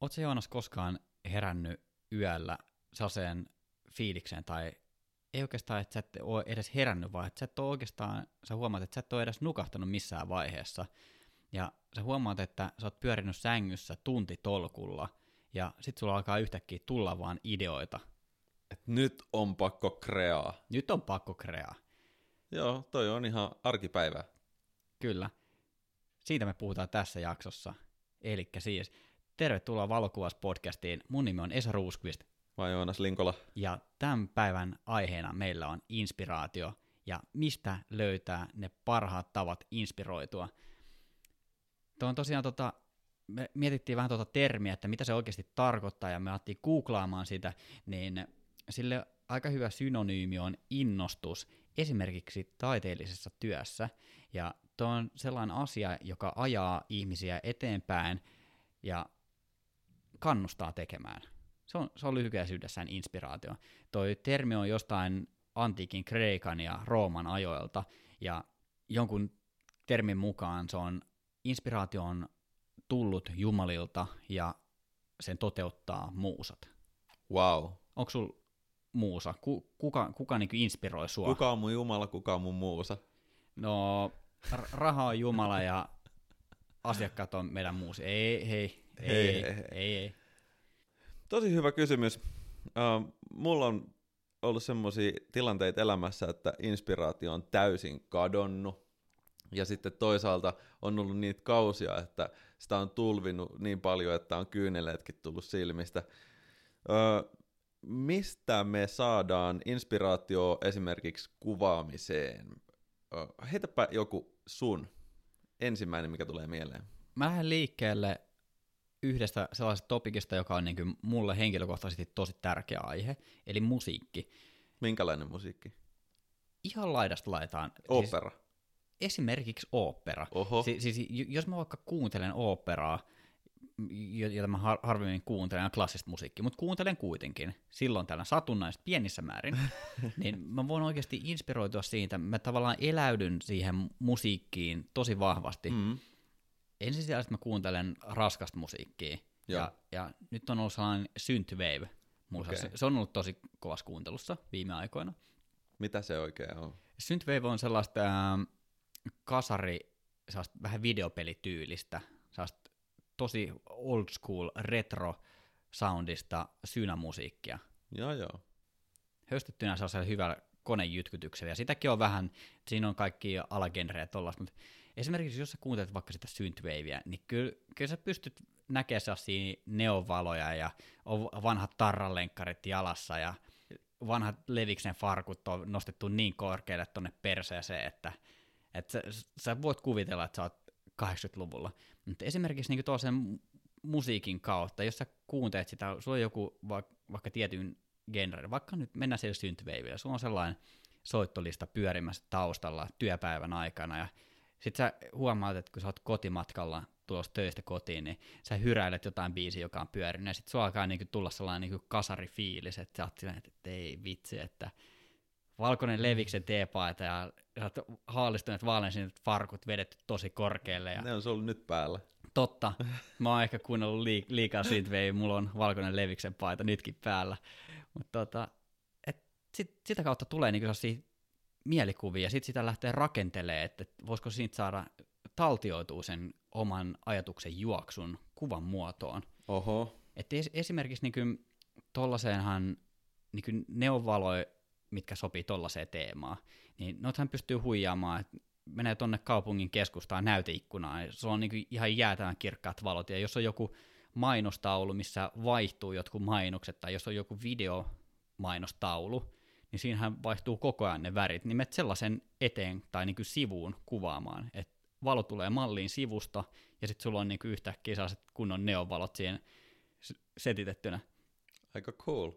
Oletko Joonas koskaan herännyt yöllä sellaiseen fiilikseen, tai ei oikeastaan, että sä et ole edes herännyt, vaan että sä et ole oikeastaan, sä huomaat, että sä et ole edes nukahtanut missään vaiheessa, ja sä huomaat, että sä oot pyörinyt sängyssä tunti tolkulla, ja sit sulla alkaa yhtäkkiä tulla vaan ideoita. Et nyt on pakko kreaa. Nyt on pakko kreaa. Joo, toi on ihan arkipäivää. Kyllä. Siitä me puhutaan tässä jaksossa. Eli siis, tervetuloa Valokuvauspodcastiin. Mun nimi on Esa Ruuskvist. Vai Joonas Linkola. Ja tämän päivän aiheena meillä on inspiraatio ja mistä löytää ne parhaat tavat inspiroitua. Tuo on tosiaan tota, me mietittiin vähän tuota termiä, että mitä se oikeasti tarkoittaa, ja me alettiin googlaamaan sitä, niin sille aika hyvä synonyymi on innostus esimerkiksi taiteellisessa työssä. Ja tuo on sellainen asia, joka ajaa ihmisiä eteenpäin ja kannustaa tekemään. Se on, se on lyhykäisyydessään inspiraatio. Toi termi on jostain antiikin Kreikan ja Rooman ajoilta, ja jonkun termin mukaan se on, inspiraatio on tullut Jumalilta, ja sen toteuttaa muusat. Wow. Onko sul muusa? Ku, kuka kuka niin inspiroi sua? Kuka on mun Jumala, kuka on mun muusa? No, raha on Jumala ja asiakkaat on meidän muusi. Ei, hei, ei, ei, ei, ei, ei. Tosi hyvä kysymys. Uh, mulla on ollut semmoisia tilanteita elämässä, että inspiraatio on täysin kadonnut. Ja sitten toisaalta on ollut niitä kausia, että sitä on tulvinut niin paljon, että on kyyneleetkin tullut silmistä. Uh, mistä me saadaan inspiraatio esimerkiksi kuvaamiseen? Uh, heitäpä joku sun ensimmäinen, mikä tulee mieleen. Mä lähden liikkeelle yhdestä sellaisesta topikista, joka on niin kuin mulle henkilökohtaisesti tosi tärkeä aihe, eli musiikki. Minkälainen musiikki? Ihan laidasta laitaan. Opera. Siis esimerkiksi opera. Oho. Si- siis jos mä vaikka kuuntelen operaa, jota mä har- harvemmin kuuntelen, klassista musiikkia, mutta kuuntelen kuitenkin silloin tällä satunnaisesti pienissä määrin, niin mä voin oikeasti inspiroitua siitä, mä tavallaan eläydyn siihen musiikkiin tosi vahvasti. Mm. Ensisijaisesti mä kuuntelen raskasta musiikkia, ja, ja nyt on ollut sellainen synthwave, okay. se, se on ollut tosi kovassa kuuntelussa viime aikoina. Mitä se oikein on? Synthwave on sellaista äh, kasari, sellaista vähän videopelityylistä, sellaista tosi old school retro soundista synämusiikkia. Joo, joo. Höystettynä sellaisella hyvällä konejytkytyksellä, ja sitäkin on vähän, siinä on kaikki alagenreja tollaista, mutta esimerkiksi jos sä kuuntelet vaikka sitä synthwavea, niin kyllä, kyllä sä pystyt näkemään sellaisia neovaloja ja on vanhat tarralenkkarit jalassa ja vanhat leviksen farkut on nostettu niin korkealle tuonne perseeseen, että, että sä, sä voit kuvitella, että sä oot 80-luvulla. Mutta esimerkiksi niin tuollaisen musiikin kautta, jos sä kuuntelet sitä, sulla on joku vaikka, vaikka tietyn genre, vaikka nyt mennään siellä synthwaveilla, sulla on sellainen soittolista pyörimässä taustalla työpäivän aikana, ja sit sä huomaat, että kun sä oot kotimatkalla tulossa töistä kotiin, niin sä hyräilet jotain biisiä, joka on pyörinyt, ja sit sulla alkaa niinku tulla sellainen niinku kasarifiilis, että sä oot silleen, että ei vitsi, että valkoinen leviksen teepaita ja sä oot haalistuneet vaaleansinet farkut vedetty tosi korkealle. Ja... Ne on sulla nyt päällä. Totta. Mä oon ehkä kuunnellut liik- liikaa vei, mulla on valkoinen leviksen paita nytkin päällä. Mutta tota, et sit, sitä kautta tulee niinku mielikuvia ja sitten sitä lähtee rakentelemaan, että voisiko siitä saada taltioitua sen oman ajatuksen juoksun kuvan muotoon. Oho. Et es, esimerkiksi niin tollaiseenhan niin neonvaloja mitkä sopii tollaiseen teemaan. Niin noithan pystyy huijaamaan, että menee tonne kaupungin keskustaan näyteikkunaan, ja se on niin ihan jäätävän kirkkaat valot, ja jos on joku mainostaulu, missä vaihtuu jotkut mainokset, tai jos on joku videomainostaulu, niin siinähän vaihtuu koko ajan ne värit, niin menet sellaisen eteen tai niin sivuun kuvaamaan, että valo tulee malliin sivusta, ja sitten sulla on niin yhtäkkiä sellaiset kunnon neonvalot siihen setitettynä. Aika cool.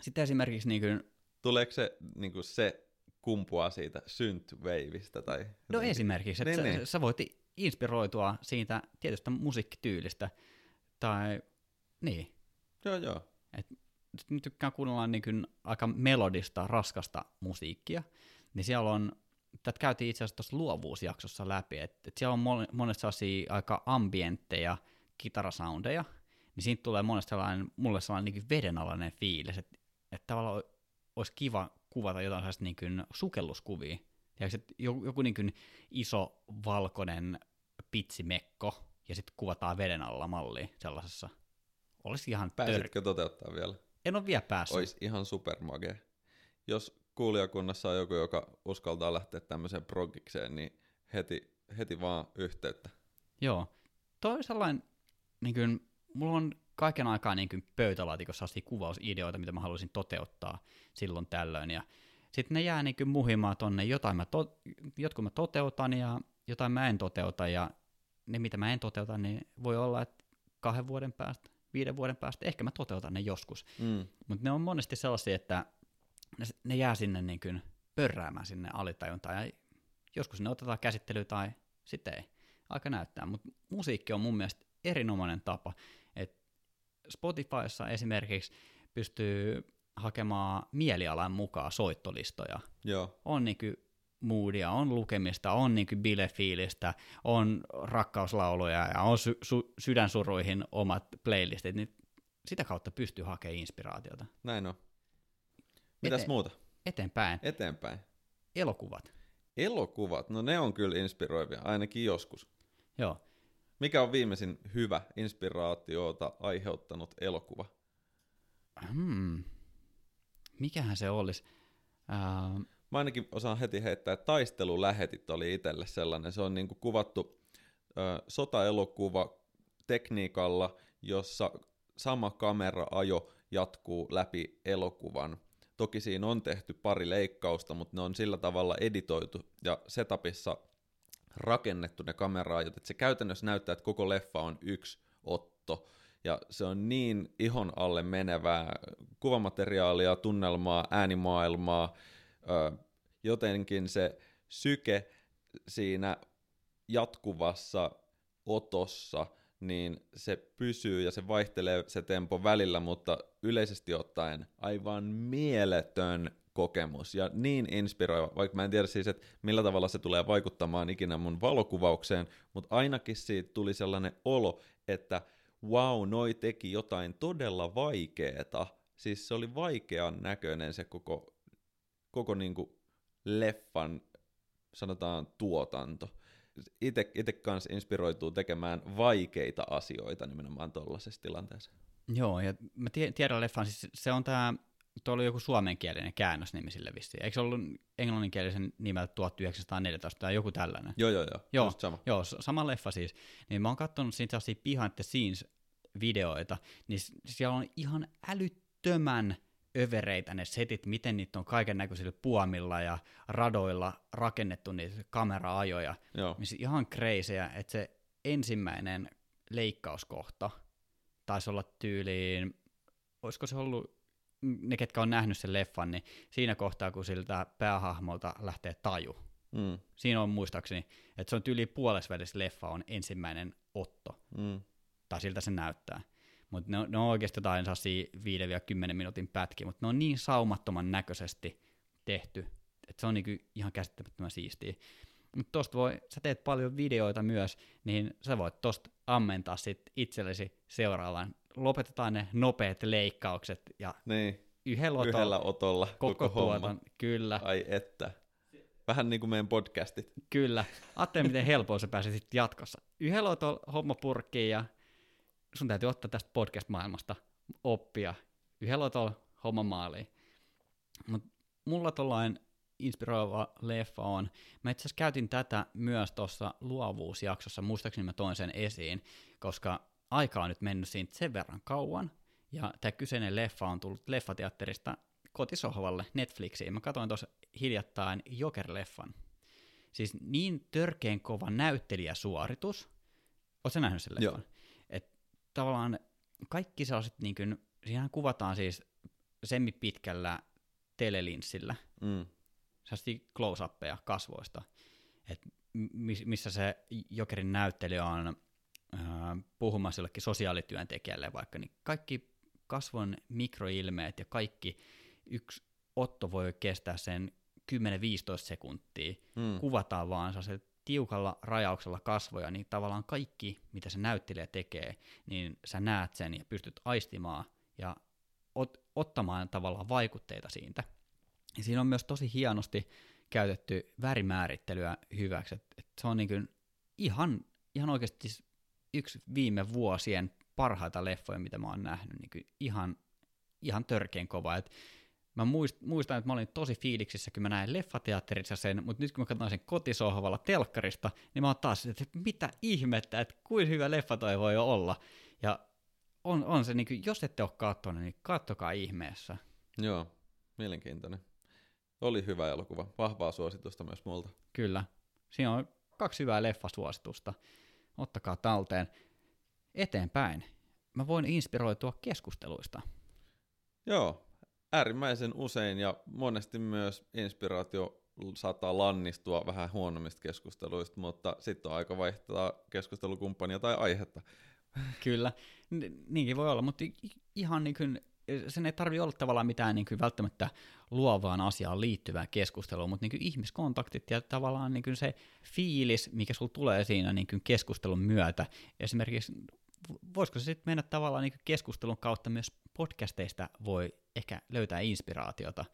Sitten esimerkiksi niin kuin Tuleeko se, niin kuin se kumpua siitä synthwaveista? Tai no esimerkiksi, että niin, sä, niin. sä voit inspiroitua siitä tietystä musiikkityylistä, tai niin. Joo, joo. Et, tykkään kuunnella niin kuin aika melodista, raskasta musiikkia, niin siellä on, tätä käytiin itse asiassa tuossa luovuusjaksossa läpi, että et siellä on monesti sellaisia aika ambientteja kitarasoundeja, niin siitä tulee monesti sellainen, mulle sellainen niin vedenalainen fiilis, että, että tavallaan olisi kiva kuvata jotain sellaista niin kuin sukelluskuvia. Tiedätkö, että joku, joku niin kuin iso valkoinen pitsimekko, ja sitten kuvataan veden alla malli sellaisessa. Olisi ihan Pääsitkö tör... toteuttaa vielä? En ole vielä päässyt. Olisi ihan supermage. Jos kuulijakunnassa on joku, joka uskaltaa lähteä tämmöiseen progikseen, niin heti, heti vaan yhteyttä. Joo. Toi sellainen, niin kuin, mulla on kaiken aikaa niin kuin pöytälaatikossa asti kuvausideoita, mitä mä haluaisin toteuttaa silloin tällöin. Ja sitten ne jää niin kuin muhimaan tonne, jotain mä to, jotkut mä toteutan ja jotain mä en toteuta. Ja ne, mitä mä en toteuta, niin voi olla, että kahden vuoden päästä, viiden vuoden päästä, ehkä mä toteutan ne joskus. Mm. Mutta ne on monesti sellaisia, että ne, ne jää sinne niin kuin pörräämään sinne alitajuntaan. Ja joskus ne otetaan käsittelyyn tai sitten ei. Aika näyttää. Mutta musiikki on mun mielestä erinomainen tapa. Et Spotifyssa esimerkiksi pystyy hakemaan mielialan mukaan soittolistoja. Joo. On niin kuin moodia, on lukemista, on niin kuin bilefiilistä, on rakkauslauluja ja on sy- sy- sydänsuruihin omat playlistit, niin sitä kautta pystyy hakemaan inspiraatiota. Näin on. Mitäs Ete- muuta? Eteenpäin. Eteenpäin. Elokuvat. Elokuvat, no ne on kyllä inspiroivia, ainakin joskus. Joo. Mikä on viimeisin hyvä inspiraatiota aiheuttanut elokuva? Hmm. Mikähän se olisi? Uh... Mä ainakin osaan heti heittää, että taistelulähetit oli itselle sellainen. Se on niinku kuvattu ö, sotaelokuva tekniikalla, jossa sama kamera-ajo jatkuu läpi elokuvan. Toki siinä on tehty pari leikkausta, mutta ne on sillä tavalla editoitu ja setupissa rakennettu ne kameraajot, että se käytännössä näyttää, että koko leffa on yksi otto. Ja se on niin ihon alle menevää kuvamateriaalia, tunnelmaa, äänimaailmaa, jotenkin se syke siinä jatkuvassa otossa, niin se pysyy ja se vaihtelee se tempo välillä, mutta yleisesti ottaen aivan mieletön kokemus ja niin inspiroiva, vaikka mä en tiedä siis, että millä tavalla se tulee vaikuttamaan ikinä mun valokuvaukseen, mutta ainakin siitä tuli sellainen olo, että wow, noi teki jotain todella vaikeeta. Siis se oli vaikean näköinen se koko, koko niinku leffan, sanotaan, tuotanto. Itse kanssa inspiroituu tekemään vaikeita asioita nimenomaan tuollaisessa tilanteessa. Joo, ja mä tiedän leffan, siis se on tämä tuo oli joku suomenkielinen käännösnimi sille vissiin. Eikö se ollut englanninkielisen nimeltä 1914 tai joku tällainen? Joo, joo, joo. Joo, sama. joo sama leffa siis. Niin mä oon katsonut siitä sellaisia behind the scenes videoita, niin siellä on ihan älyttömän övereitä ne setit, miten niitä on kaiken näköisillä puomilla ja radoilla rakennettu niitä kamera-ajoja. Joo. Missä ihan kreisejä, että se ensimmäinen leikkauskohta taisi olla tyyliin, olisiko se ollut ne, ketkä on nähnyt sen leffan, niin siinä kohtaa, kun siltä päähahmolta lähtee taju, mm. siinä on muistaakseni, että se on tyyli puolesvälissä leffa on ensimmäinen otto, mm. tai siltä se näyttää. Mutta ne, ne on oikeasti jotain 5-10 minuutin pätki, mutta ne on niin saumattoman näköisesti tehty, että se on niinku ihan käsittämättömän siistiä. Mutta tosta voi, sä teet paljon videoita myös, niin sä voit tosta ammentaa sit itsellesi seuraavan lopetetaan ne nopeat leikkaukset ja niin. yhdellä, otolla, yhdellä otolla koko, koko homma. Tuotan, kyllä. Ai että. Vähän niin kuin meidän podcastit. Kyllä. Ajattele, miten helpoa se pääsee sitten jatkossa. Yhdellä otolla homma purkkiin ja sun täytyy ottaa tästä podcast-maailmasta oppia. Yhdellä otolla homma maaliin. Mut mulla tuollainen inspiroiva leffa on. Mä itse asiassa käytin tätä myös tuossa luovuusjaksossa, muistaakseni mä toin sen esiin, koska aika on nyt mennyt siitä sen verran kauan, ja tämä kyseinen leffa on tullut leffateatterista kotisohvalle Netflixiin. Mä katsoin tuossa hiljattain Joker-leffan. Siis niin törkeen kova näyttelijäsuoritus. Oletko nähnyt sen leffan? Joo. Tavallaan kaikki sellaiset, niin kuin, siinähän kuvataan siis semipitkällä telelinssillä. Mm. Sellaisia close-uppeja kasvoista. Et missä se Jokerin näyttelijä on puhumassa jollekin sosiaalityöntekijälle vaikka, niin kaikki kasvon mikroilmeet ja kaikki yksi otto voi kestää sen 10-15 sekuntia. Mm. Kuvataan vaan se tiukalla rajauksella kasvoja, niin tavallaan kaikki, mitä se näyttelijä tekee, niin sä näet sen ja pystyt aistimaan ja ot, ottamaan tavallaan vaikutteita siitä. Ja siinä on myös tosi hienosti käytetty värimäärittelyä hyväksi, että et se on niin kuin ihan, ihan oikeasti siis yksi viime vuosien parhaita leffoja, mitä mä oon nähnyt, niin ihan, ihan törkeän kova. Et mä muistan, että mä olin tosi fiiliksissä, kun mä näin leffateatterissa sen, mutta nyt kun mä katsoin sen kotisohvalla telkkarista, niin mä oon taas, että mitä ihmettä, että kuin hyvä leffa toi voi olla. Ja on, on se, niin kuin, jos ette ole katsonut, niin kattokaa ihmeessä. Joo, mielenkiintoinen. Oli hyvä elokuva. Vahvaa suositusta myös multa. Kyllä. Siinä on kaksi hyvää leffasuositusta. Ottakaa talteen. Eteenpäin. Mä voin inspiroitua keskusteluista. Joo, äärimmäisen usein ja monesti myös inspiraatio saattaa lannistua vähän huonommista keskusteluista, mutta sitten on aika vaihtaa keskustelukumppania tai aihetta. Kyllä, niinkin voi olla, mutta ihan niin kuin, sen ei tarvitse olla tavallaan mitään niin kuin välttämättä luovaan asiaan liittyvää keskustelua, mutta niin kuin ihmiskontaktit ja tavallaan niin kuin se fiilis, mikä sulla tulee siinä niin kuin keskustelun myötä, esimerkiksi voisiko se sitten mennä tavallaan niin keskustelun kautta myös podcasteista voi ehkä löytää inspiraatiota.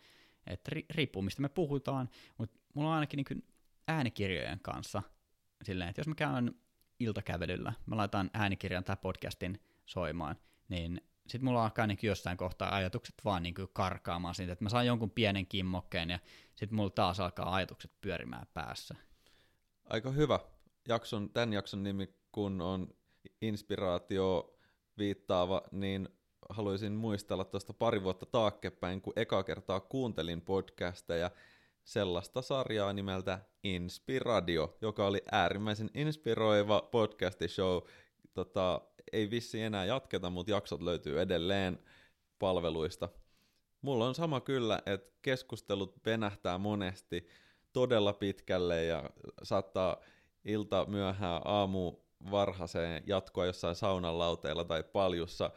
Et riippuu mistä me puhutaan, mutta mulla on ainakin niin äänikirjojen kanssa silleen, että jos mä käyn iltakävelyllä, mä laitan äänikirjan tai podcastin soimaan, niin sitten mulla alkaa niin jossain kohtaa ajatukset vaan niin karkaamaan siitä, että mä saan jonkun pienen kimmokkeen ja sitten mulla taas alkaa ajatukset pyörimään päässä. Aika hyvä. Jakson, tämän jakson nimi, kun on inspiraatio viittaava, niin haluaisin muistella tuosta pari vuotta taaksepäin, kun eka kertaa kuuntelin podcasteja sellaista sarjaa nimeltä Inspiradio, joka oli äärimmäisen inspiroiva podcastishow. Tota, ei vissi enää jatketa, mutta jaksot löytyy edelleen palveluista. Mulla on sama kyllä, että keskustelut venähtää monesti todella pitkälle ja saattaa ilta myöhään aamu varhaiseen jatkoa jossain saunan lauteilla tai paljussa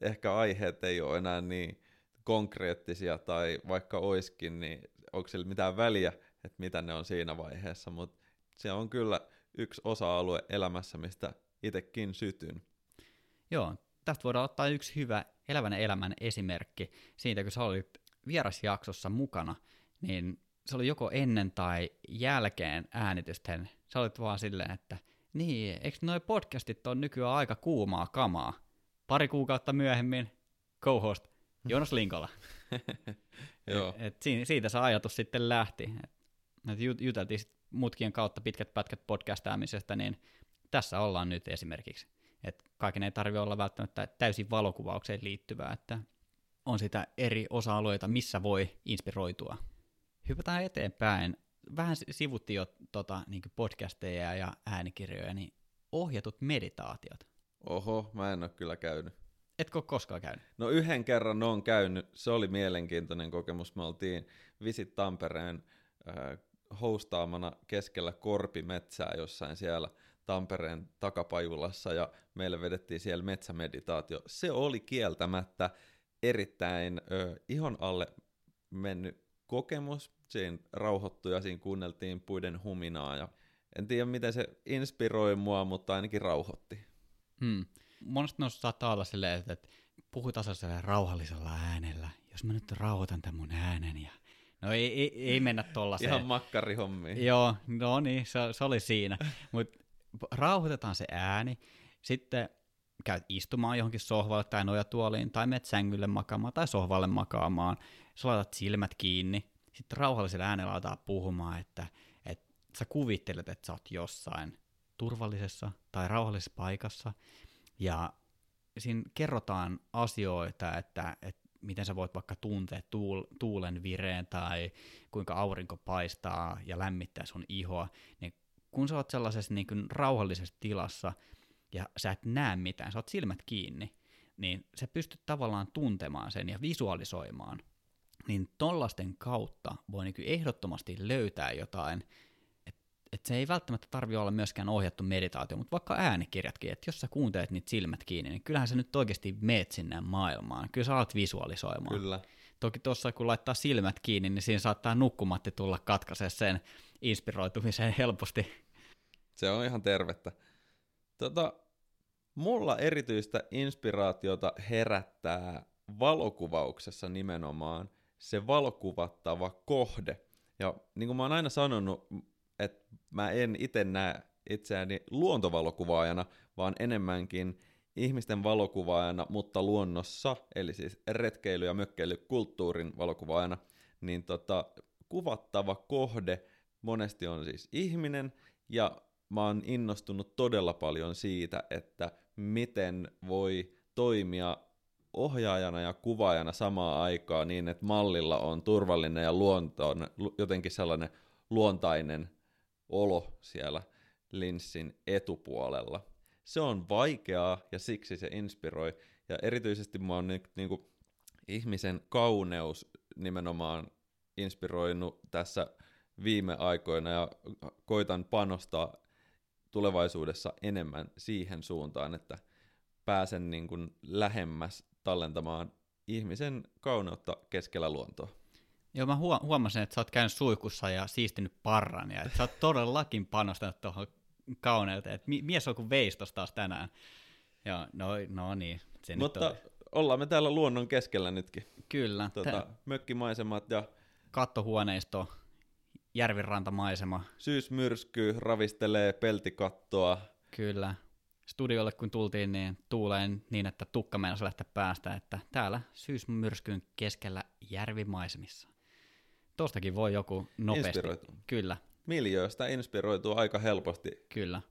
ehkä aiheet ei ole enää niin konkreettisia tai vaikka oiskin, niin onko sillä mitään väliä, että mitä ne on siinä vaiheessa, mutta se on kyllä yksi osa-alue elämässä, mistä itsekin sytyn. Joo, tästä voidaan ottaa yksi hyvä elävän elämän esimerkki siitä, kun sä olit vierasjaksossa mukana, niin se oli joko ennen tai jälkeen äänitysten. Sä olit vaan silleen, että niin, eikö noi podcastit on nykyään aika kuumaa kamaa? pari kuukautta myöhemmin co-host Jonas Linkola. Joo. Et, et siitä se ajatus sitten lähti. Et, et juteltiin sit mutkien kautta pitkät pätkät podcastaamisesta, niin tässä ollaan nyt esimerkiksi. Et kaiken ei tarvitse olla välttämättä täysin valokuvaukseen liittyvää, että on sitä eri osa-alueita, missä voi inspiroitua. Hypätään eteenpäin. Vähän sivuttiin jo tota, niin podcasteja ja äänikirjoja, niin ohjatut meditaatiot. Oho, mä en ole kyllä käynyt. Etkö ole koskaan käynyt? No yhden kerran on käynyt, se oli mielenkiintoinen kokemus. Me oltiin Visit Tampereen äh, hostaamana keskellä korpimetsää jossain siellä Tampereen takapajulassa ja meille vedettiin siellä metsämeditaatio. Se oli kieltämättä erittäin ö, ihon alle mennyt kokemus. Siinä rauhoittui ja siinä kuunneltiin puiden huminaa ja en tiedä miten se inspiroi mua, mutta ainakin rauhoitti. Hmm. Monesti noissa saattaa olla silleen, että, että puhutaan sellaisella rauhallisella äänellä. Jos mä nyt rauhoitan tämän mun äänen ja No ei, ei, ei mennä tollaiseen. Ihan makkarihommiin. Joo, no niin, se, se oli siinä. Mutta rauhoitetaan se ääni, sitten käyt istumaan johonkin sohvalle tai nojatuoliin, tai menet sängylle makaamaan tai sohvalle makaamaan, sä laitat silmät kiinni, sitten rauhallisella äänellä aletaan puhumaan, että, että sä kuvittelet, että sä oot jossain turvallisessa tai rauhallisessa paikassa, ja siinä kerrotaan asioita, että, että miten sä voit vaikka tuntea tuul, tuulen vireen tai kuinka aurinko paistaa ja lämmittää sun ihoa, niin kun sä oot sellaisessa niin kuin rauhallisessa tilassa ja sä et näe mitään, sä oot silmät kiinni, niin sä pystyt tavallaan tuntemaan sen ja visualisoimaan. Niin tollasten kautta voi niin ehdottomasti löytää jotain että se ei välttämättä tarvi olla myöskään ohjattu meditaatio, mutta vaikka äänikirjatkin, että jos sä kuuntelet niitä silmät kiinni, niin kyllähän sä nyt oikeasti meet sinne maailmaan. Kyllä sä alat visualisoimaan. Kyllä. Toki tuossa kun laittaa silmät kiinni, niin siinä saattaa nukkumatti tulla katkaisee sen inspiroitumisen helposti. Se on ihan tervettä. Tota, mulla erityistä inspiraatiota herättää valokuvauksessa nimenomaan se valokuvattava kohde. Ja niin kuin mä oon aina sanonut, että mä en itse näe itseäni luontovalokuvaajana, vaan enemmänkin ihmisten valokuvaajana, mutta luonnossa, eli siis retkeily- ja mökkeilykulttuurin valokuvaajana, niin tota, kuvattava kohde monesti on siis ihminen, ja mä oon innostunut todella paljon siitä, että miten voi toimia ohjaajana ja kuvaajana samaan aikaan niin, että mallilla on turvallinen ja luontoon, jotenkin sellainen luontainen olo siellä linssin etupuolella. Se on vaikeaa ja siksi se inspiroi. Ja erityisesti mä oon niin, niin kuin, ihmisen kauneus nimenomaan inspiroinut tässä viime aikoina ja koitan panostaa tulevaisuudessa enemmän siihen suuntaan, että pääsen niin kuin lähemmäs tallentamaan ihmisen kauneutta keskellä luontoa. Joo, mä huomasin, että sä oot käynyt suikussa ja siistinyt parran, ja että sä oot todellakin panostanut tuohon kauneuteen. Että mies on kuin veistos taas tänään. Joo, no, no niin. Se Mutta nyt ollaan me täällä luonnon keskellä nytkin. Kyllä. Tota, Tän... mökkimaisemat ja... Kattohuoneisto, järvirantamaisema. Syysmyrsky ravistelee peltikattoa. Kyllä studiolle kun tultiin, niin tuuleen niin, että tukka meinasi lähteä päästä, että täällä syysmyrskyn keskellä järvimaisemissa. Tostakin voi joku nopeasti. Kyllä. Miljöistä inspiroituu aika helposti. Kyllä.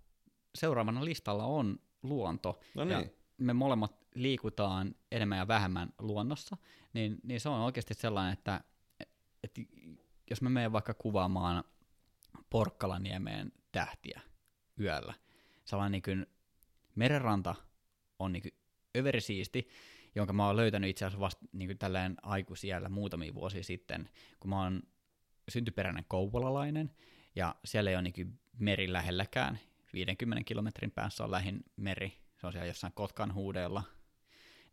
Seuraavana listalla on luonto. No niin. Ja me molemmat liikutaan enemmän ja vähemmän luonnossa, niin, niin se on oikeasti sellainen, että, että jos me menen vaikka kuvaamaan Porkkalaniemeen tähtiä yöllä, sellainen niin kuin merenranta on niin översiisti, jonka mä oon löytänyt itse asiassa vasta niin tälleen aikuisiellä muutamia vuosia sitten, kun mä oon syntyperäinen kouvolalainen, ja siellä ei ole niin meri lähelläkään, 50 kilometrin päässä on lähin meri, se on siellä jossain Kotkan huudella,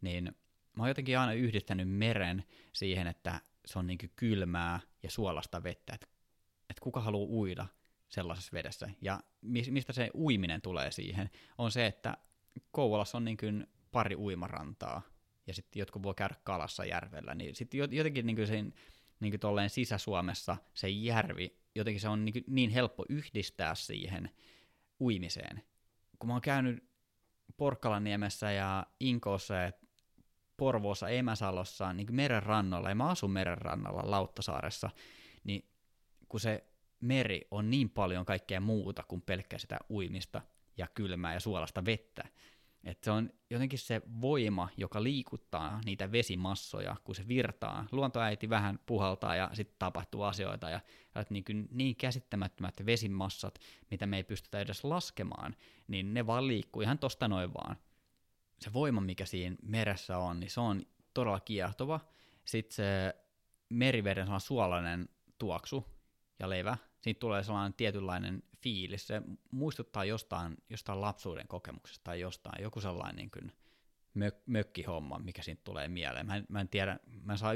niin mä oon jotenkin aina yhdistänyt meren siihen, että se on niin kylmää ja suolasta vettä, että, että kuka haluaa uida sellaisessa vedessä. Ja mistä se uiminen tulee siihen, on se, että Kouvolassa on niin kuin pari uimarantaa, ja sitten jotkut voi käydä kalassa järvellä, niin sitten jotenkin niin kuin sen, niin kuin sisä-Suomessa se järvi, jotenkin se on niin, niin helppo yhdistää siihen uimiseen. Kun mä oon käynyt Porkkalaniemessä ja Inkoossa ja Porvoossa, Emäsalossa, niin kuin meren rannalla, ja mä asun meren rannalla Lauttasaaressa, niin kun se meri on niin paljon kaikkea muuta kuin pelkkää sitä uimista ja kylmää ja suolasta vettä. Että se on jotenkin se voima, joka liikuttaa niitä vesimassoja, kun se virtaa. Luontoäiti vähän puhaltaa ja sitten tapahtuu asioita. Ja, niin, kuin niin käsittämättömät vesimassat, mitä me ei pystytä edes laskemaan, niin ne vaan liikkuu ihan tosta noin vaan. Se voima, mikä siinä meressä on, niin se on todella kiehtova. Sitten se meriveden suolainen tuoksu ja levä, siitä tulee sellainen tietynlainen fiilis. Se muistuttaa jostain, jostain lapsuuden kokemuksesta tai jostain, joku sellainen niin kuin mök, mökkihomma, mikä siitä tulee mieleen. Mä en, mä en tiedä, mä en saa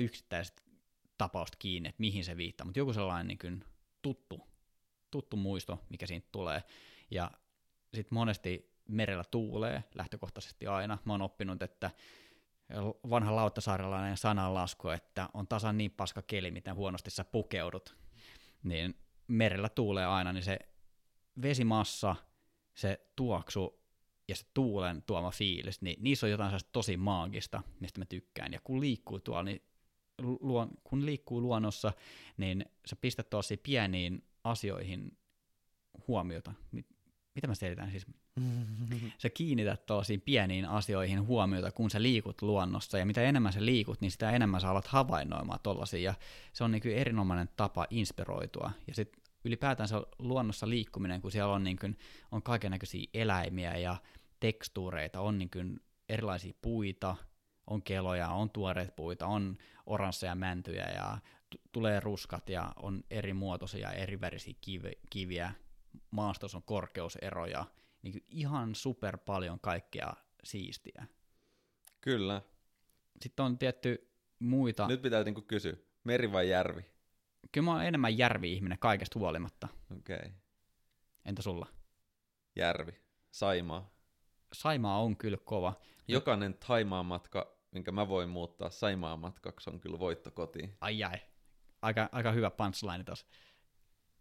tapausta kiinni, että mihin se viittaa, mutta joku sellainen niin kuin tuttu, tuttu muisto, mikä siitä tulee. Ja sitten monesti merellä tuulee lähtökohtaisesti aina. Mä oon oppinut, että vanha lauttasaarelainen sananlasku, että on tasan niin paska keli, miten huonosti sä pukeudut. Niin merellä tuulee aina, niin se vesimassa, se tuoksu ja se tuulen tuoma fiilis, niin niissä on jotain tosi maagista, mistä mä tykkään. Ja kun liikkuu tuolla, niin luon, kun liikkuu luonnossa, niin sä pistät tosi pieniin asioihin huomiota. Mitä mä selitän siis? sä kiinnität tosi pieniin asioihin huomiota, kun sä liikut luonnossa, ja mitä enemmän sä liikut, niin sitä enemmän sä alat havainnoimaan tollasia, ja se on niin erinomainen tapa inspiroitua. Ja sitten ylipäätään se luonnossa liikkuminen, kun siellä on, niin kuin, on kaikenlaisia eläimiä ja tekstuureita, on niin kuin erilaisia puita, on keloja, on tuoreita puita, on oransseja mäntyjä ja t- tulee ruskat ja on eri muotoisia, eri värisiä kiv- kiviä, maastossa on korkeuseroja, niin ihan super paljon kaikkea siistiä. Kyllä. Sitten on tietty muita... Nyt pitää niinku kysyä, meri vai järvi? Kyllä mä oon enemmän järvi-ihminen kaikesta huolimatta. Okei. Okay. Entä sulla? järvi, Saimaa. Saimaa on kyllä kova. Jokainen Taimaan matka, minkä mä voin muuttaa Saimaan matkaksi, on kyllä voitto kotiin. Ai ai. Aika, aika hyvä punchline tos.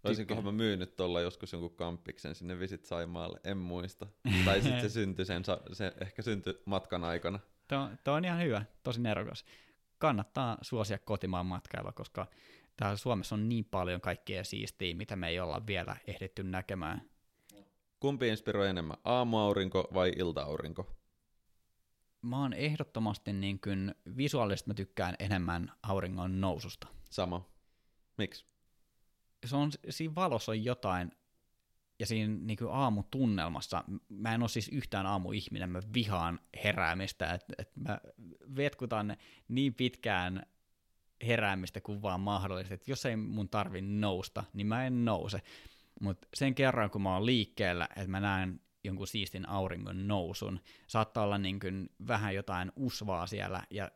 Olisinkohan mä myynyt tuolla joskus jonkun kamppiksen sinne Visit Saimaalle, en muista. tai sitten se syntyi sen, se ehkä syntyi matkan aikana. Tuo, tuo on ihan hyvä, tosi nerokas. Kannattaa suosia kotimaan matkailua, koska täällä Suomessa on niin paljon kaikkea siistiä, mitä me ei olla vielä ehditty näkemään. Kumpi inspiroi enemmän, aamuaurinko vai iltaaurinko? Mä oon ehdottomasti niin kuin, visuaalisesti mä tykkään enemmän auringon noususta. Sama. Miksi? Se on, siinä valossa on jotain, ja siinä niin kuin aamutunnelmassa, mä en ole siis yhtään aamuihminen, mä vihaan heräämistä, että et mä vetkutan niin pitkään heräämistä kuin vaan mahdollista, että jos ei mun tarvi nousta, niin mä en nouse. Mutta sen kerran, kun mä oon liikkeellä, että mä näen jonkun siistin auringon nousun, saattaa olla niin kuin vähän jotain usvaa siellä, ja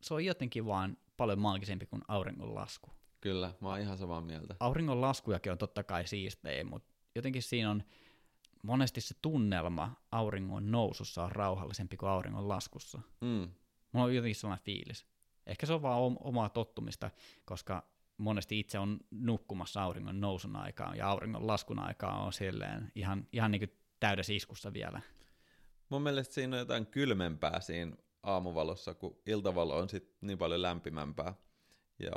se on jotenkin vaan paljon maagisempi kuin auringon lasku. Kyllä, mä oon ihan samaa mieltä. Auringon laskujakin on totta kai siistejä, mutta jotenkin siinä on monesti se tunnelma auringon nousussa on rauhallisempi kuin auringon laskussa. Mm. Mulla on jotenkin sellainen fiilis. Ehkä se on vaan omaa tottumista, koska monesti itse on nukkumassa auringon nousun aikaan ja auringon laskun aikaa on silleen ihan, ihan niin kuin täydessä iskussa vielä. Mun mielestä siinä on jotain kylmempää siinä aamuvalossa, kun iltavalo on sit niin paljon lämpimämpää. Ja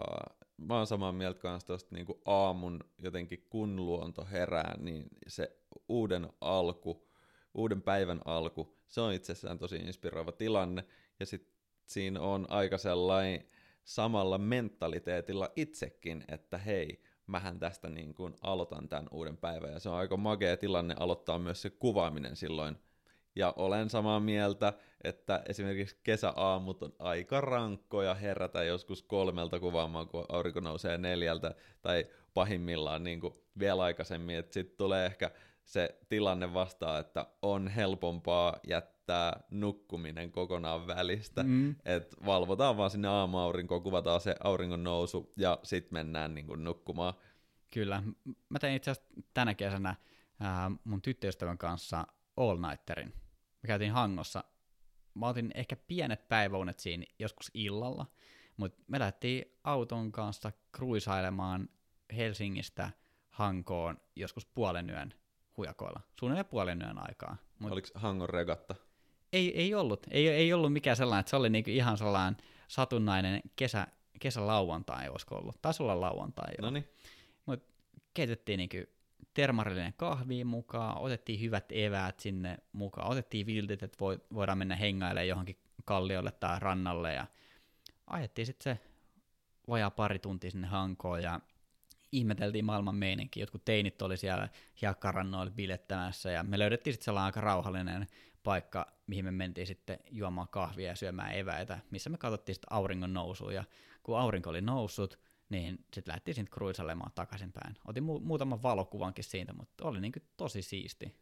mä oon samaa mieltä kanssa tosta niin aamun jotenkin kun luonto herää, niin se uuden alku, uuden päivän alku, se on itsessään tosi inspiroiva tilanne. Ja sitten siinä on aika sellainen samalla mentaliteetilla itsekin, että hei, mähän tästä niin kuin aloitan tämän uuden päivän. Ja se on aika magea tilanne aloittaa myös se kuvaaminen silloin. Ja olen samaa mieltä, että esimerkiksi kesäaamut on aika rankkoja herätä joskus kolmelta kuvaamaan, kun aurinko nousee neljältä, tai pahimmillaan niin kuin vielä aikaisemmin, että sitten tulee ehkä se tilanne vastaan, että on helpompaa jättää nukkuminen kokonaan välistä, mm. että valvotaan vaan sinne aamuaurinkoon, kuvataan se auringon nousu ja sitten mennään niin kuin nukkumaan. Kyllä. Mä tein itse asiassa tänä kesänä ää, mun tyttöystävän kanssa all nighterin. Me käytiin Hangossa. Mä otin ehkä pienet päiväunet siinä joskus illalla, mutta me lähdettiin auton kanssa kruisailemaan Helsingistä Hankoon joskus puolen yön hujakoilla. Suunnilleen puolen yön aikaa. Mut Oliko Hangon regatta? Ei, ei ollut. Ei, ei ollut mikään sellainen, että se oli niinku ihan sellainen satunnainen kesä, kesälauantai, olisiko ollut. Taisi olla lauantai jo. Mutta keitettiin niinku termarillinen kahvi mukaan, otettiin hyvät eväät sinne mukaan, otettiin viltit, että voidaan mennä hengailemaan johonkin kalliolle tai rannalle ja ajettiin sitten se vajaa pari tuntia sinne Hankoon ja ihmeteltiin maailman meininki. Jotkut teinit oli siellä hiekkarannoilla bilettämässä ja me löydettiin sitten sellainen aika rauhallinen paikka, mihin me mentiin sitten juomaan kahvia ja syömään eväitä, missä me katsottiin sitten auringon nousua ja kun aurinko oli noussut, niin sitten lähdettiin sitten kruisalemaan takaisinpäin. Otin mu- muutaman valokuvankin siitä, mutta oli niin tosi siisti.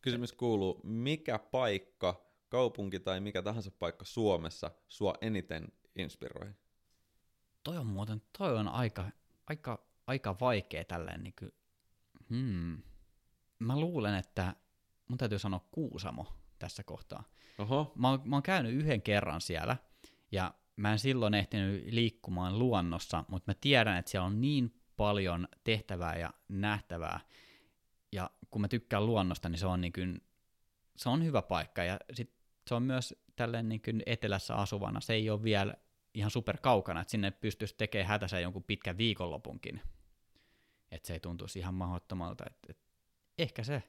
Kysymys kuuluu, mikä paikka, kaupunki tai mikä tahansa paikka Suomessa sua eniten inspiroi? Toi on muuten, toi on aika, aika, aika vaikea tälleen niin kuin, hmm. Mä luulen, että mun täytyy sanoa Kuusamo tässä kohtaa. Oho. Mä, oon, mä oon käynyt yhden kerran siellä, ja mä en silloin ehtinyt liikkumaan luonnossa, mutta mä tiedän, että siellä on niin paljon tehtävää ja nähtävää, ja kun mä tykkään luonnosta, niin se on, niin kuin, se on hyvä paikka, ja sit se on myös tälleen niin kuin etelässä asuvana, se ei ole vielä ihan super kaukana, että sinne pystyisi tekemään hätänsä jonkun pitkän viikonlopunkin, että se ei tuntuisi ihan mahdottomalta, että, että ehkä se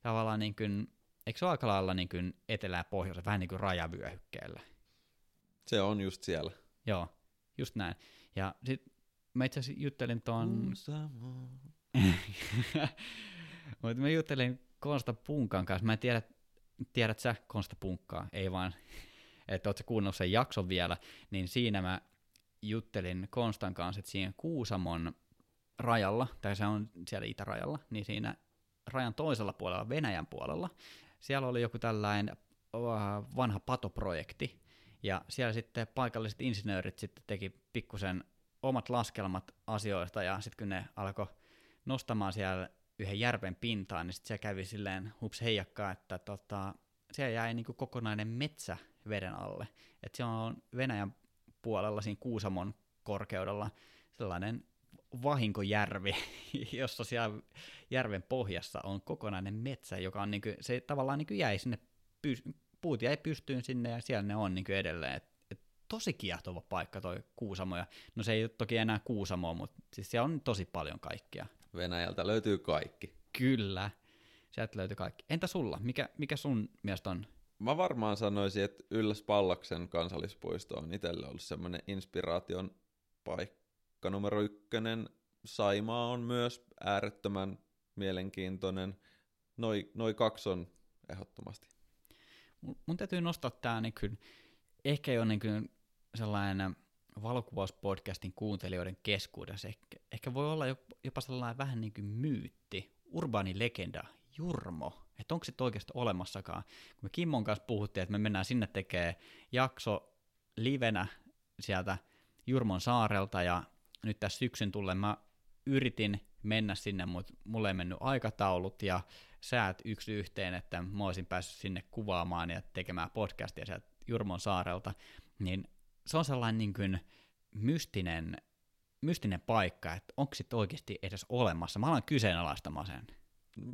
tavallaan niin kuin, eikö se ole aika lailla niin kuin etelä- ja pohjois, vähän niin kuin rajavyöhykkeellä. Se on just siellä. Joo, just näin. Ja sit mä itse asiassa juttelin tuon... Mutta mä juttelin Konsta Punkan kanssa. Mä en tiedä, tiedät sä Konsta Punkkaa, ei vaan, että oot sä kuunnellut sen jakson vielä, niin siinä mä juttelin Konstan kanssa, että siinä Kuusamon rajalla, tai se on siellä itärajalla, niin siinä rajan toisella puolella, Venäjän puolella, siellä oli joku tällainen vanha patoprojekti, ja siellä sitten paikalliset insinöörit sitten teki pikkusen omat laskelmat asioista, ja sitten kun ne alkoi nostamaan siellä yhden järven pintaan, niin sitten se kävi silleen hups heijakkaa, että tota, siellä jäi niin kuin kokonainen metsä veden alle. Että se on Venäjän puolella siinä Kuusamon korkeudella sellainen vahinkojärvi, jossa siellä järven pohjassa on kokonainen metsä, joka on niin kuin, se tavallaan niin kuin jäi sinne, puut jäi pystyyn sinne ja siellä ne on niin kuin edelleen. Et, et tosi kiehtova paikka toi Kuusamo, ja no se ei ole toki enää Kuusamo, mutta siis siellä on tosi paljon kaikkia. Venäjältä löytyy kaikki. Kyllä, sieltä löytyy kaikki. Entä sulla? Mikä, mikä sun mielestä on? Mä varmaan sanoisin, että Ylläs Pallaksen kansallispuisto on itselle ollut semmoinen inspiraation paikka numero ykkönen. Saimaa on myös äärettömän mielenkiintoinen. Noi, noi kaksi on ehdottomasti. Mun, täytyy nostaa tää niin kyllä, ehkä jo niin kuin sellainen valokuvauspodcastin kuuntelijoiden keskuudessa. Ehkä, ehkä voi olla jopa sellainen vähän niin kuin myytti, urbaani legenda, Jurmo, että onko se oikeasti olemassakaan. Kun me Kimmon kanssa puhuttiin, että me mennään sinne tekemään jakso livenä sieltä Jurmon saarelta, ja nyt tässä syksyn tullen mä yritin mennä sinne, mutta mulle ei mennyt aikataulut ja säät yksi yhteen, että mä olisin päässyt sinne kuvaamaan ja tekemään podcastia sieltä Jurmon saarelta, niin se on sellainen niin kuin mystinen, mystinen paikka, että onko se oikeasti edes olemassa. Mä alan kyseenalaistamaan sen.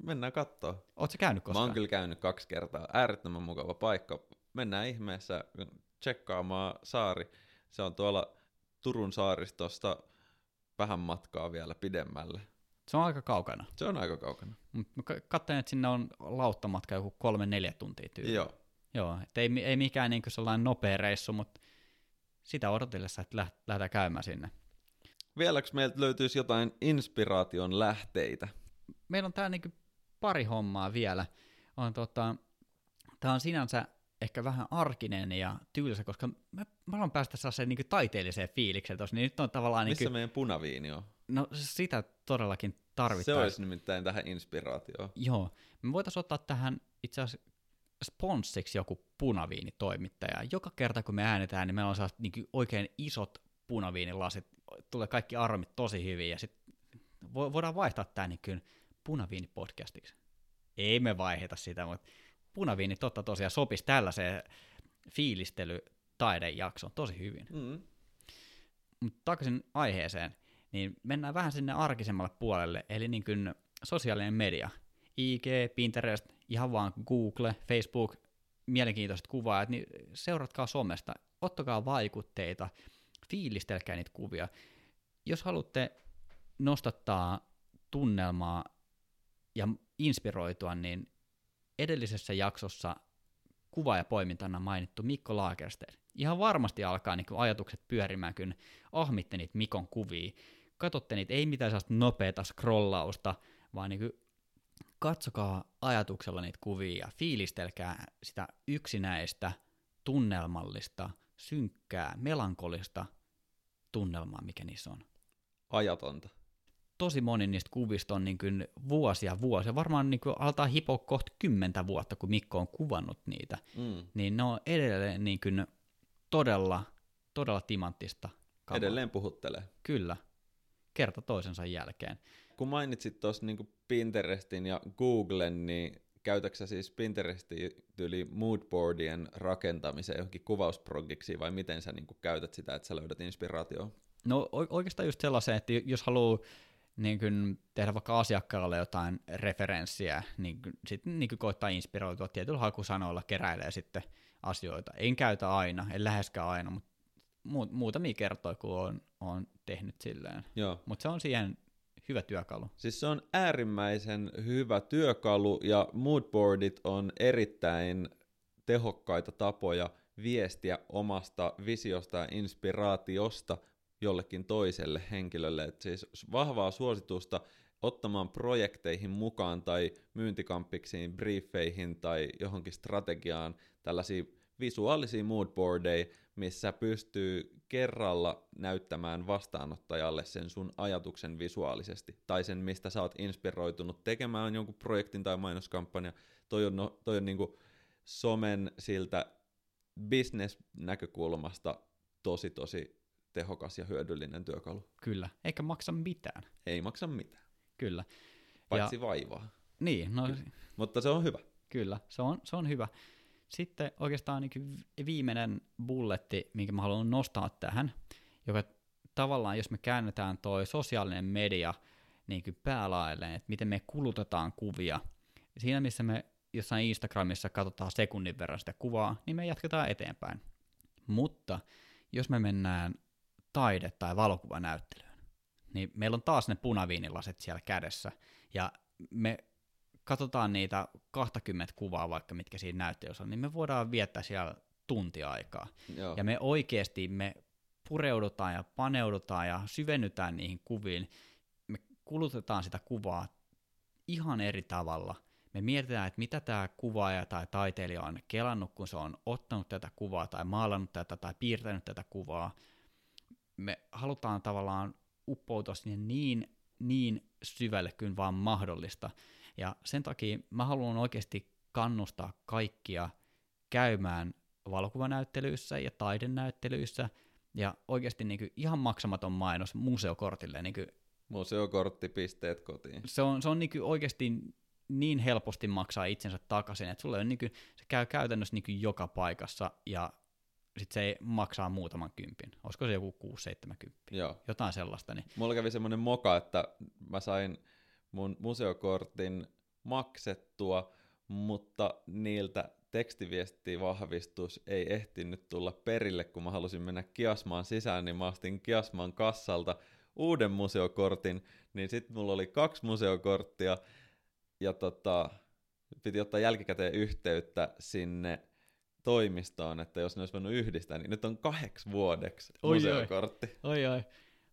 Mennään katsoa. Oletko käynyt koskaan? Mä oon kyllä käynyt kaksi kertaa. Äärettömän mukava paikka. Mennään ihmeessä tsekkaamaan saari. Se on tuolla Turun saaristosta vähän matkaa vielä pidemmälle. Se on aika kaukana. Se on aika kaukana. Mä katsoin, että sinne on lauttamatka joku kolme-neljä tuntia tyyli. Joo. Joo, että ei, ei mikään niin sellainen nopea reissu, mutta sitä odotellessa, että lähdetään käymään sinne. Vieläks meiltä löytyisi jotain inspiraation lähteitä? Meillä on täällä niin pari hommaa vielä. On tota, tämä on sinänsä ehkä vähän arkinen ja tylsä, koska mä, mä haluan päästä sellaiseen niin taiteelliseen fiilikseen tuossa, niin nyt on tavallaan... Missä niin kuin, meidän punaviini on? No sitä todellakin tarvitaan. Se olisi nimittäin tähän inspiraatioon. Joo. Me voitaisiin ottaa tähän itse asiassa sponssiksi joku punaviinitoimittaja. Joka kerta kun me äänetään, niin meillä on niin oikein isot punaviinilasit. Tulee kaikki aromit tosi hyvin ja sitten voidaan vaihtaa tämä niin punaviinipodcastiksi. Ei me vaiheta sitä, mutta punaviini totta tosiaan sopisi tällaiseen fiilistelytaidejaksoon tosi hyvin. Mm. Mutta takaisin aiheeseen, niin mennään vähän sinne arkisemmalle puolelle, eli niin kuin sosiaalinen media. IG, Pinterest, ihan vaan Google, Facebook, mielenkiintoiset kuvaajat, niin seuratkaa somesta, ottakaa vaikutteita, fiilistelkää niitä kuvia. Jos haluatte nostattaa tunnelmaa ja inspiroitua, niin edellisessä jaksossa kuva- ja poimintana mainittu Mikko Lagerstedt. Ihan varmasti alkaa niin ajatukset pyörimään, kun ahmitte niitä Mikon kuvia. Katsotte niitä, ei mitään sellaista nopeata scrollausta, vaan niin katsokaa ajatuksella niitä kuvia ja fiilistelkää sitä yksinäistä, tunnelmallista, synkkää, melankolista tunnelmaa, mikä niissä on. Ajatonta tosi moni niistä kuvista on niin kuin vuosia vuosia, varmaan niin kuin altaa hipoa kohta kymmentä vuotta, kun Mikko on kuvannut niitä, mm. niin ne on edelleen niin kuin todella, todella timanttista kamaa. Edelleen puhuttelee. Kyllä, kerta toisensa jälkeen. Kun mainitsit tuossa niin Pinterestin ja Googlen, niin käytäksä siis Pinterestin yli moodboardien rakentamiseen johonkin kuvausprogiksi vai miten sä niin käytät sitä, että sä löydät inspiraatioa? No oikeastaan just sellaisen, että jos haluaa niin kuin tehdä vaikka asiakkaalle jotain referenssiä, niin sitten niin koittaa inspiroitua tietyllä hakusanoilla, keräilee sitten asioita. En käytä aina, en läheskään aina, mutta mu- muutamia kertoja, kun on, on tehnyt silleen. Mutta se on siihen hyvä työkalu. Siis se on äärimmäisen hyvä työkalu, ja moodboardit on erittäin tehokkaita tapoja viestiä omasta visiosta ja inspiraatiosta jollekin toiselle henkilölle. Et siis vahvaa suositusta ottamaan projekteihin mukaan tai myyntikampiksiin, briefeihin tai johonkin strategiaan tällaisia visuaalisia moodboardeja, missä pystyy kerralla näyttämään vastaanottajalle sen sun ajatuksen visuaalisesti, tai sen, mistä sä oot inspiroitunut tekemään jonkun projektin tai mainoskampanja. Toi on, no, toi on niinku somen siltä business-näkökulmasta tosi tosi tehokas ja hyödyllinen työkalu. Kyllä, eikä maksa mitään. Ei maksa mitään. Kyllä. paitsi ja, vaivaa. Niin, no... Mutta se on hyvä. Kyllä, se on, se on hyvä. Sitten oikeastaan niin viimeinen bulletti, minkä mä haluan nostaa tähän, joka tavallaan, jos me käännetään toi sosiaalinen media niin kuin päälailleen, että miten me kulutetaan kuvia. Siinä, missä me jossain Instagramissa katsotaan sekunnin verran sitä kuvaa, niin me jatketaan eteenpäin. Mutta jos me mennään taide- tai valokuvanäyttelyyn, niin meillä on taas ne punaviinilaset siellä kädessä, ja me katsotaan niitä 20 kuvaa vaikka, mitkä siinä näyttelyssä on, niin me voidaan viettää siellä tuntiaikaa. Joo. Ja me oikeasti me pureudutaan ja paneudutaan ja syvennytään niihin kuviin. Me kulutetaan sitä kuvaa ihan eri tavalla. Me mietitään, että mitä tämä kuvaaja tai taiteilija on kelannut, kun se on ottanut tätä kuvaa tai maalannut tätä tai piirtänyt tätä kuvaa. Me halutaan tavallaan uppoutua sinne niin, niin syvälle kuin vaan mahdollista. Ja sen takia mä haluan oikeasti kannustaa kaikkia käymään valokuvanäyttelyissä ja taidenäyttelyissä, ja oikeasti niin kuin ihan maksamaton mainos museokortille. Niin kuin, Museokorttipisteet kotiin. Se on, se on niin kuin oikeasti niin helposti maksaa itsensä takaisin, että sulle on niin kuin, se käy käytännössä niin kuin joka paikassa, ja sitten se maksaa muutaman kympin. Olisiko se joku 6-70? Joo. Jotain sellaista. Niin. Mulla kävi semmoinen moka, että mä sain mun museokortin maksettua, mutta niiltä tekstiviestivahvistus ei ehtinyt tulla perille, kun mä halusin mennä Kiasmaan sisään, niin mä ostin Kiasmaan kassalta uuden museokortin, niin sitten mulla oli kaksi museokorttia, ja tota, piti ottaa jälkikäteen yhteyttä sinne toimistoon, että jos ne olisi voinut yhdistää, niin nyt on kahdeksi vuodeksi oi museokortti. Oi oi,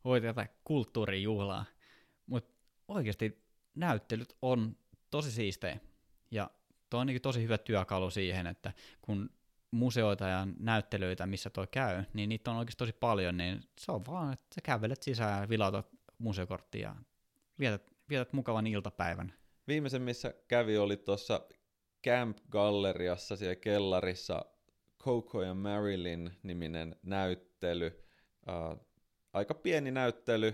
voi tätä kulttuurijuhlaa. Mutta oikeasti näyttelyt on tosi siistejä. Ja tuo on niin tosi hyvä työkalu siihen, että kun museoita ja näyttelyitä, missä toi käy, niin niitä on oikeasti tosi paljon, niin se on vaan, että sä kävelet sisään ja vilautat museokorttia ja vietät, vietät mukavan iltapäivän. Viimeisen, missä kävi, oli tuossa Camp Galleriassa siellä kellarissa Coco ja Marilyn niminen näyttely. Uh, aika pieni näyttely,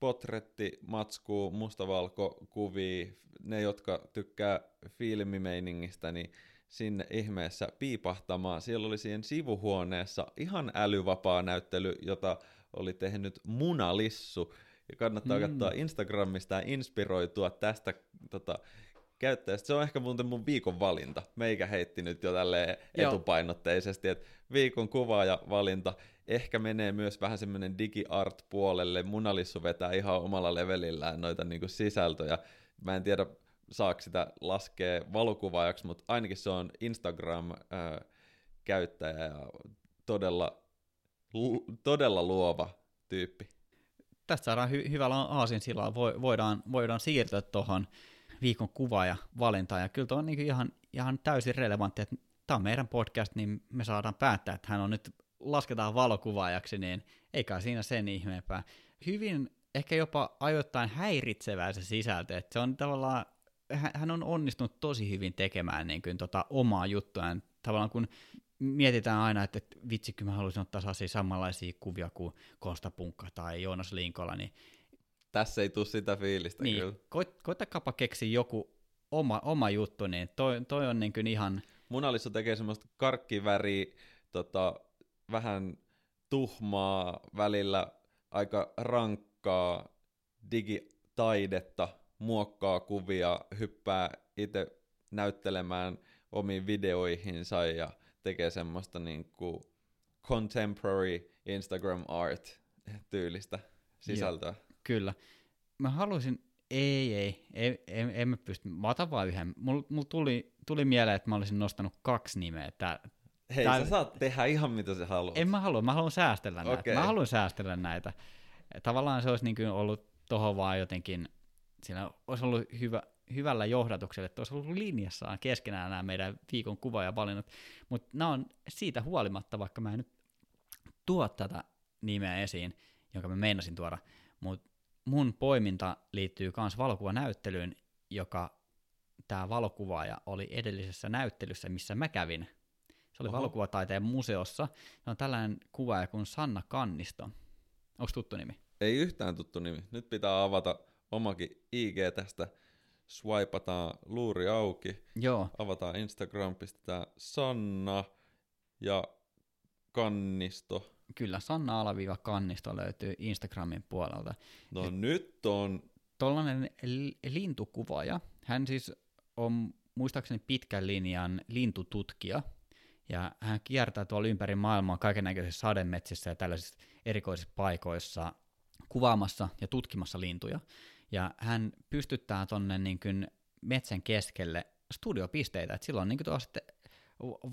potretti, matskuu, mustavalko, kuvia, ne jotka tykkää filmimeiningistä, niin sinne ihmeessä piipahtamaan. Siellä oli siihen sivuhuoneessa ihan älyvapaa näyttely, jota oli tehnyt Munalissu. Ja kannattaa mm. katsoa Instagramista ja inspiroitua tästä tota, käyttäjästä. Se on ehkä muuten mun viikon valinta. Meikä heitti nyt jo tälleen etupainotteisesti, että viikon kuva ja valinta ehkä menee myös vähän semmoinen digi-art-puolelle. Munalissu vetää ihan omalla levelillään noita niin sisältöjä. Mä en tiedä, saako sitä laskea valokuvaajaksi, mutta ainakin se on Instagram-käyttäjä ja todella, lu- todella luova tyyppi. Tästä saadaan hy- hyvällä aasin sillä voidaan, voidaan siirtyä tuohon viikon kuva ja valintaan. Ja kyllä tuo on niin ihan, ihan täysin relevantti, että tämä on meidän podcast, niin me saadaan päättää, että hän on nyt lasketaan valokuvaajaksi, niin eikä siinä sen ihmeempää. Hyvin ehkä jopa ajoittain häiritsevää se sisältö, että se on tavallaan, hän on onnistunut tosi hyvin tekemään niin kuin, tota, omaa juttuaan. Tavallaan kun mietitään aina, että, että vitsi, kyllä mä haluaisin ottaa samanlaisia kuvia kuin Kosta Punkka tai Joonas Linkola, niin tässä ei tule sitä fiilistä niin, kyllä. Koit, keksiä joku oma, oma juttu, niin toi, toi on niin kuin ihan... Munalissa tekee semmoista karkkiväriä, tota, vähän tuhmaa, välillä aika rankkaa digitaidetta, muokkaa kuvia, hyppää itse näyttelemään omiin videoihinsa ja tekee semmoista niin kuin contemporary Instagram art tyylistä sisältöä. Joo, kyllä. Mä haluaisin, ei, ei, ei, ei en mä pysty, mä otan vaan yhden. Mulla mul tuli, tuli mieleen, että mä olisin nostanut kaksi nimeä. Tää, Hei, Tää... sä saat tehdä ihan mitä sä haluat. En mä halua, mä haluan säästellä okay. näitä. Mä haluan säästellä näitä. Tavallaan se olisi niin kuin ollut tohon vaan jotenkin, siinä olisi ollut hyvä, hyvällä johdatuksella, että olisi ollut linjassaan keskenään nämä meidän viikon kuva ja valinnat, mutta nämä on siitä huolimatta, vaikka mä en nyt tuo tätä nimeä esiin, jonka mä meinasin tuoda, mutta mun poiminta liittyy myös valokuvanäyttelyyn, joka tämä valokuvaaja oli edellisessä näyttelyssä, missä mä kävin se oli Oho. valokuvataiteen museossa. Se on tällainen kuvaaja kuin Sanna Kannisto. Onko tuttu nimi? Ei yhtään tuttu nimi. Nyt pitää avata omakin IG tästä swipataan luuri auki, Joo, avataan Instagram, pistetään Sanna ja Kannisto. kyllä Sanna Alaviiva Kannisto löytyy Instagramin puolelta. No nyt on, Tuollainen li- lintukuvaaja, hän siis on muistaakseni pitkän linjan lintututkija, ja hän kiertää tuolla ympäri maailmaa kaikennäköisissä sademetsissä ja tällaisissa erikoisissa paikoissa kuvaamassa ja tutkimassa lintuja. Ja hän pystyttää tuonne niin metsän keskelle studiopisteitä, että silloin niin kuin sitten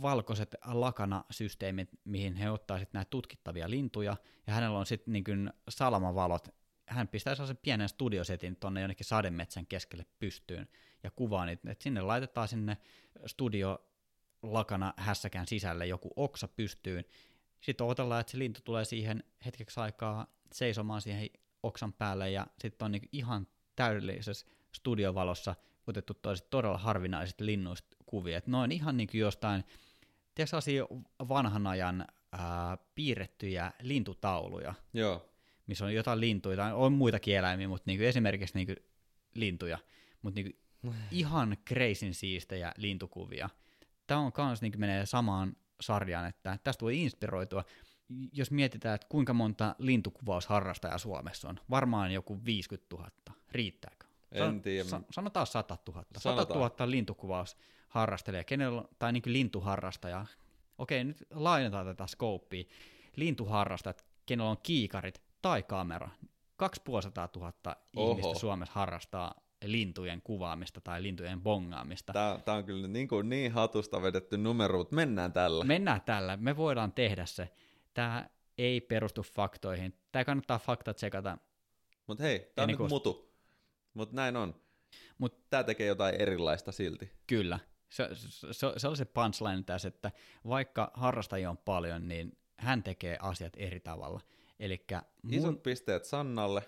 valkoiset lakanasysteemit, mihin he ottaa sitten näitä tutkittavia lintuja, ja hänellä on sitten niin salamavalot. Hän pistää sellaisen pienen studiosetin tuonne jonnekin sademetsän keskelle pystyyn ja kuvaa niitä, että sinne laitetaan sinne studio lakana hässäkään sisälle joku oksa pystyyn. Sitten odotellaan, että se lintu tulee siihen hetkeksi aikaa seisomaan siihen oksan päälle ja sitten on niin ihan täydellisessä studiovalossa otettu todella harvinaiset linnuista kuvia. Et ne on ihan niin kuin jostain, tiedätkö vanhan ajan ää, piirrettyjä lintutauluja, joo, missä on jotain lintuja, tai on muitakin eläimiä, mutta niin kuin esimerkiksi niin kuin lintuja, mutta niin kuin ihan kreisin siistejä lintukuvia. Tämä on kans niin menee samaan sarjaan, että tästä voi inspiroitua, jos mietitään, että kuinka monta lintukuvausharrastajaa Suomessa on. Varmaan joku 50 000. Riittääkö? En tiedä. Sa- sanotaan 100 000. 100 Sanotaan. 000 lintukuvausharrastelijaa. Kenellä on, tai niin lintuharrastajaa. Okei, nyt laajennetaan tätä skouppia. Lintuharrastajat, kenellä on kiikarit tai kamera. 250 000 Oho. ihmistä Suomessa harrastaa lintujen kuvaamista tai lintujen bongaamista. Tää, tää on kyllä niin, kuin niin hatusta vedetty numero, mutta mennään tällä. Mennään tällä, me voidaan tehdä se. Tämä ei perustu faktoihin. Tämä kannattaa fakta tsekata. Mutta hei, tää on nyt kuin- mutu. Mutta näin on. Mut- tää tekee jotain erilaista silti. Kyllä. Se, se, se on se punchline tässä, että vaikka harrastajia on paljon, niin hän tekee asiat eri tavalla. Eli Isot pisteet Sannalle.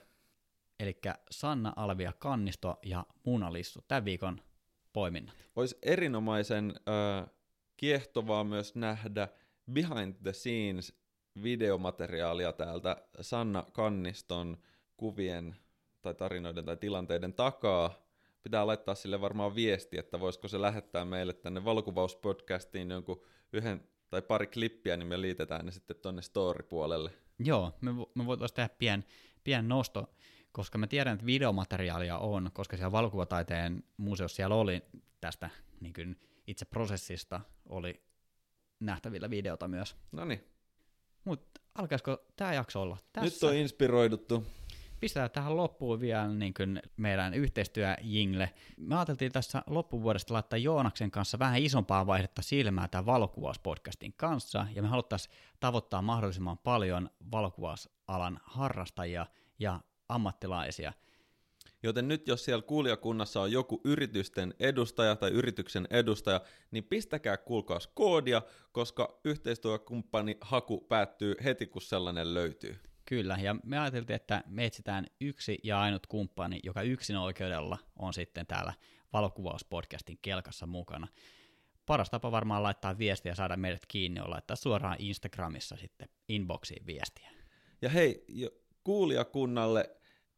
elikkä Sanna Alvia Kannisto ja Muna Lissu. Tämän viikon poiminnat. Olisi erinomaisen äh, kiehtovaa myös nähdä behind the scenes videomateriaalia täältä Sanna Kanniston kuvien tai tarinoiden tai tilanteiden takaa. Pitää laittaa sille varmaan viesti, että voisiko se lähettää meille tänne valokuvauspodcastiin jonkun yhden tai pari klippiä, niin me liitetään ne sitten tonne story-puolelle. Joo, me, vo- me voitaisiin tehdä pien, pien nosto, koska mä tiedän, että videomateriaalia on, koska siellä valokuvataiteen museossa siellä oli tästä niin kuin itse prosessista oli nähtävillä videota myös. No niin, Mutta alkaisiko tämä jakso olla tässä? nyt on inspiroiduttu. Pistetään tähän loppuun vielä niin kuin meidän yhteistyöjingle. Me ajateltiin tässä loppuvuodesta laittaa Joonaksen kanssa vähän isompaa vaihdetta silmää tämän valokuvauspodcastin kanssa, ja me haluttaisiin tavoittaa mahdollisimman paljon valokuvausalan harrastajia ja ammattilaisia. Joten nyt jos siellä kuulijakunnassa on joku yritysten edustaja tai yrityksen edustaja, niin pistäkää kuulkaas koodia, koska yhteistyökumppani haku päättyy heti kun sellainen löytyy. Kyllä, ja me ajateltiin, että me etsitään yksi ja ainut kumppani, joka yksin oikeudella on sitten täällä valokuvauspodcastin kelkassa mukana. Paras tapa varmaan laittaa viestiä ja saada meidät kiinni on laittaa suoraan Instagramissa sitten inboxiin viestiä. Ja hei, kuulijakunnalle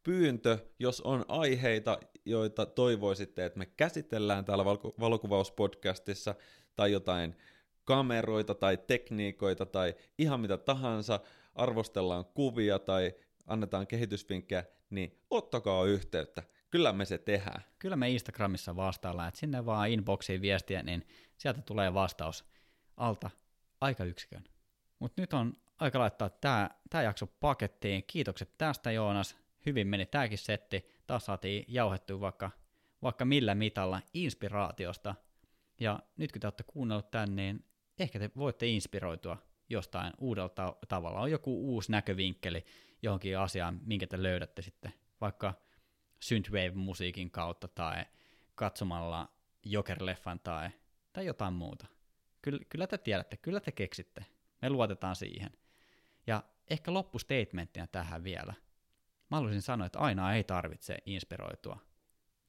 pyyntö, jos on aiheita, joita toivoisitte, että me käsitellään täällä valokuvauspodcastissa, tai jotain kameroita tai tekniikoita tai ihan mitä tahansa, arvostellaan kuvia tai annetaan kehitysvinkkejä, niin ottakaa yhteyttä. Kyllä me se tehdään. Kyllä me Instagramissa vastaillaan, että sinne vaan inboxiin viestiä, niin sieltä tulee vastaus alta aikayksikön. Mutta nyt on aika laittaa tämä tää jakso pakettiin. Kiitokset tästä Joonas. Hyvin meni tämäkin setti. Taas saatiin jauhettua vaikka, vaikka millä mitalla inspiraatiosta. Ja nyt kun te olette kuunnellut tän, niin ehkä te voitte inspiroitua jostain uudella ta- tavalla. On joku uusi näkövinkkeli johonkin asiaan, minkä te löydätte sitten vaikka synthwave-musiikin kautta tai katsomalla Joker-leffan tai, tai jotain muuta. Kyllä, kyllä te tiedätte, kyllä te keksitte. Me luotetaan siihen. Ja ehkä loppustatementtina tähän vielä. Mä haluaisin sanoa, että aina ei tarvitse inspiroitua.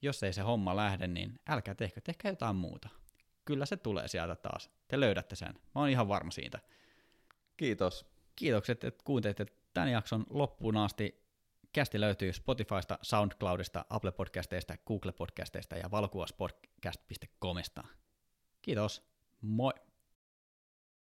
Jos ei se homma lähde, niin älkää tehkö, tehkää jotain muuta. Kyllä se tulee sieltä taas. Te löydätte sen. Mä oon ihan varma siitä. Kiitos. Kiitokset, että kuuntelitte tämän jakson loppuun asti. Kästi löytyy Spotifysta, SoundCloudista, Apple Podcasteista, Google Podcasteista ja valokuvauspodcast.comista. Kiitos. Moi!